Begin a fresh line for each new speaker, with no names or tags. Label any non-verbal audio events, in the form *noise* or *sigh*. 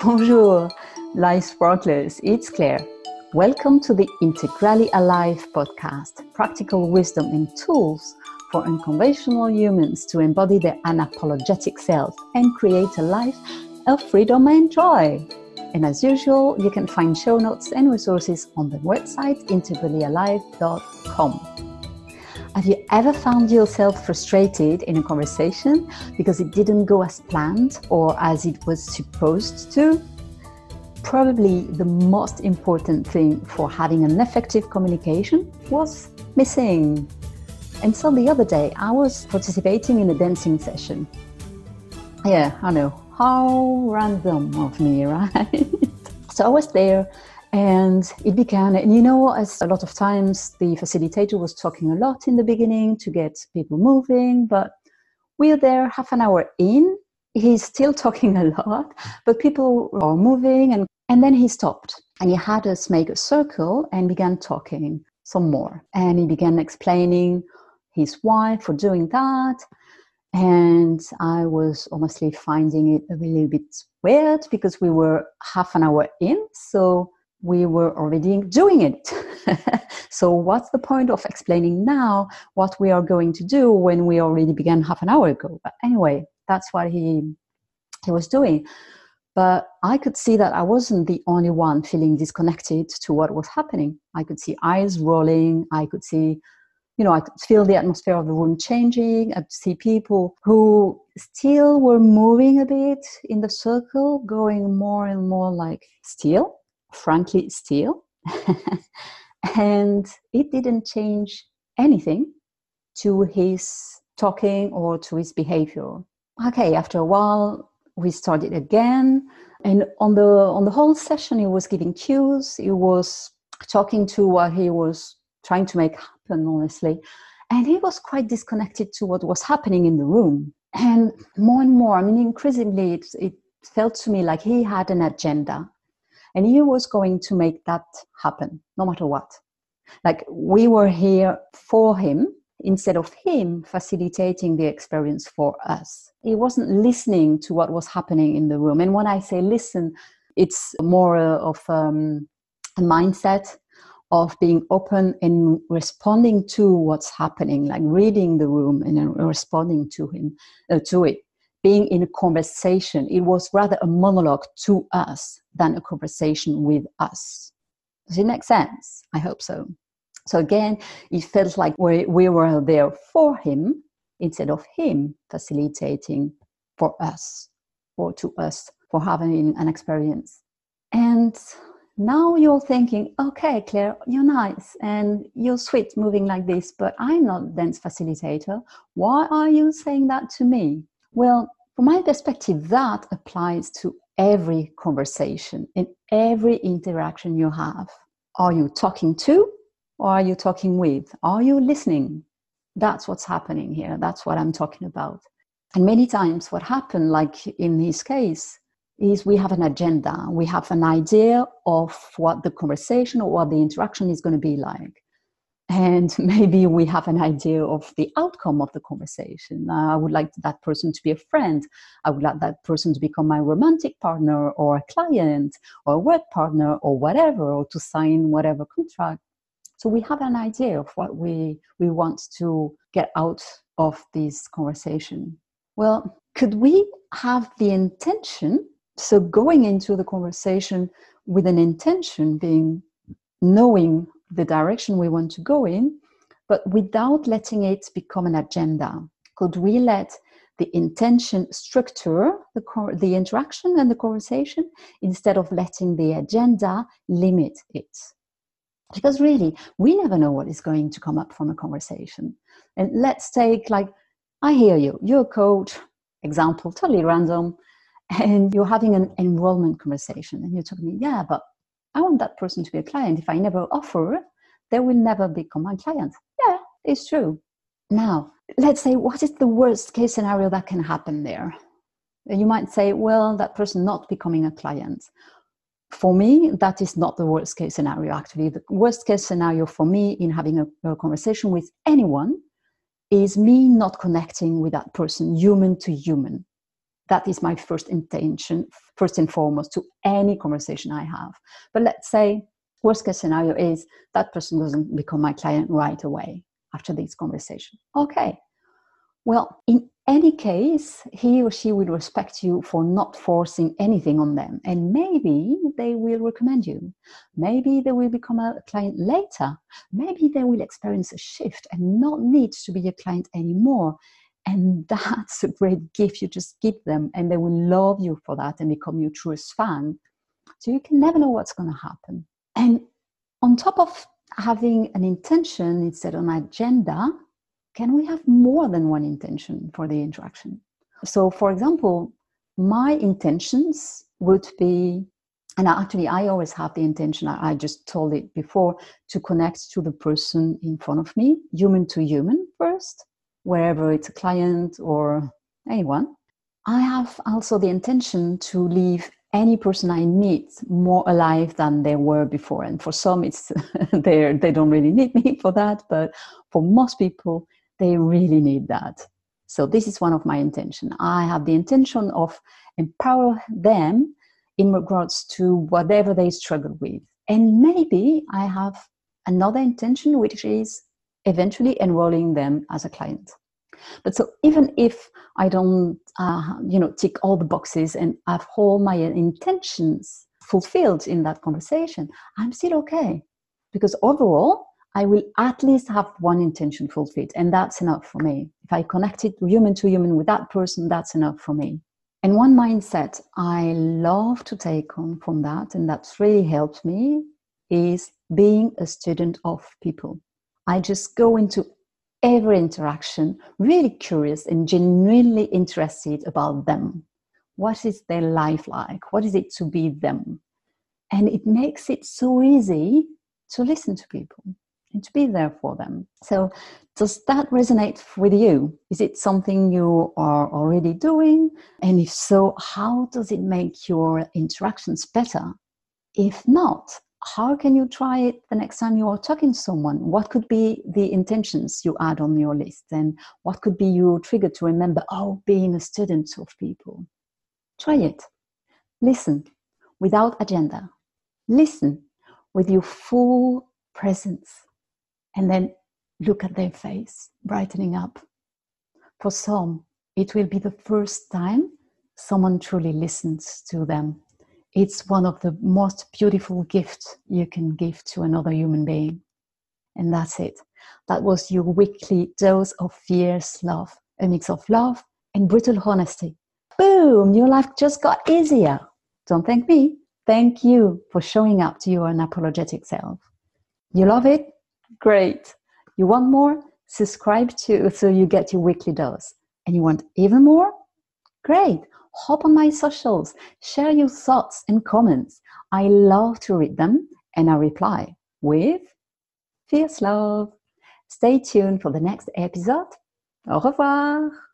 Bonjour, life sparklers, it's Claire. Welcome to the Integrally Alive podcast, practical wisdom and tools for unconventional humans to embody their unapologetic self and create a life of freedom and joy. And as usual, you can find show notes and resources on the website integrallyalive.com. Have you ever found yourself frustrated in a conversation because it didn't go as planned or as it was supposed to? Probably the most important thing for having an effective communication was missing. And so the other day, I was participating in a dancing session. Yeah, I know. How random of me, *laughs* right? so I was there and it began, and you know, as a lot of times the facilitator was talking a lot in the beginning to get people moving, but we're there half an hour in. He's still *laughs* talking a lot, but people are moving, and, and then he stopped and he had us make a circle and began talking some more. And he began explaining his why for doing that. And I was honestly finding it a little bit weird because we were half an hour in. So we were already doing it. *laughs* so, what's the point of explaining now what we are going to do when we already began half an hour ago? But anyway, that's what he he was doing. But I could see that I wasn't the only one feeling disconnected to what was happening. I could see eyes rolling. I could see, you know, I could feel the atmosphere of the room changing. I could see people who still were moving a bit in the circle, going more and more like still frankly still. *laughs* and it didn't change anything to his talking or to his behavior. Okay, after a while, we started again. And on the on the whole session, he was giving cues. He was talking to what he was trying to make happen, honestly. And he was quite disconnected to what was happening in the room. And more and more, I mean, increasingly, it, it felt to me like he had an agenda and he was going to make that happen no matter what. Like we were here for him instead of him facilitating the experience for us. He wasn't listening to what was happening in the room. And when I say listen, it's more of um, a mindset of being open and responding to what's happening, like reading the room and responding to him, uh, to it being in a conversation. It was rather a monologue to us than a conversation with us. Does it make sense? I hope so. So again, it felt like we, we were there for him instead of him facilitating for us or to us for having an experience. And now you're thinking, okay, Claire, you're nice and you're sweet moving like this, but I'm not dance facilitator. Why are you saying that to me? Well, from my perspective, that applies to every conversation and every interaction you have. Are you talking to or are you talking with? Are you listening? That's what's happening here. That's what I'm talking about. And many times, what happened, like in this case, is we have an agenda. We have an idea of what the conversation or what the interaction is going to be like and *laughs* maybe we have an idea of the outcome of the conversation. Uh, I would like that person to be a friend. I would like that person to become my romantic partner or a client or a work partner or whatever, or to sign whatever contract. So we have an idea of what we, we want to get out of this conversation. Well, could we have the intention? So going into the conversation with an intention being knowing the direction we want to go in, but without letting it become an agenda. Could we let the intention structure the, the interaction and the conversation instead of letting the agenda limit it? Because really, we never know what is going to come up from a conversation. And let's take, like, I hear you, you're a coach, example, totally random, and you're having an enrollment conversation, and you're talking to me, yeah, but I want that person to be a client. If I never offer, they will never become my client. Yeah, it's true. Now, let's say, what is the worst case scenario that can happen there? You might say, well, that person not becoming a client. For me, that is not the worst case scenario, actually. The worst case scenario for me in having a, a conversation with anyone is me not connecting with that person, human to human. That is my first intention, first and foremost, to any conversation I have. But let's say, worst case scenario is that person doesn't become my client right away after this conversation. Okay. Well, in any case, he or she will respect you for not forcing anything on them. And maybe they will recommend you. Maybe they will become a client later. Maybe they will experience a shift and not need to be a client anymore. And *laughs* that's a great gift you just give them, and they will love you for that and become your truest fan. So you can never know what's going to happen. And on top of having an intention instead of an agenda, can we have more than one intention for the interaction? So, for example, my intentions would be, and actually, I always have the intention, I just told it before, to connect to the person in front of me, human to human first, wherever it's a client or anyone. I have also the intention to leave any person I meet more alive than they were before. And for some, it's *laughs* they they don't really need me *laughs* for that, but for most people, they really need that. So this is one of my intention. I have the intention of empower them in regards to whatever they struggle with. And maybe I have another intention, which is eventually enrolling them as a client. But so even if I don't, uh, you know, tick all the boxes and have all my intentions fulfilled in that conversation, I'm still okay because overall I will at least have one intention fulfilled, and that's enough for me. If I connected human to human with that person, that's enough for me. And one mindset I love to take on from that, and that's really helped me, is being a student of people. I just go into every interaction really curious and genuinely interested about them. What is their life like? What is it to be them? And it makes it so easy to listen to people and to be there for them. So, does that resonate with you? Is it something you are already doing? And if so, how does it make your interactions better? If not, how can you try it the next time you are talking to someone? What could be the intentions you add on your list? And what could be your trigger to remember, oh, being a student of people? Try it. Listen without agenda. Listen with your full presence and then look at their face brightening up. For some, it will be the first time someone truly listens to them. It's one of the most beautiful gifts you can give to another human being. And that's it. That was your weekly dose of fierce love, a mix of love and brutal honesty. Boom, your life just got easier. Don't thank me. Thank you for showing up to your unapologetic self. You love it? Great. You want more? Subscribe to so you get your weekly dose. And you want even more? Great. Hop on my socials, share your thoughts and comments. I love to read them and I reply with fierce love. Stay tuned for the next episode. Au revoir.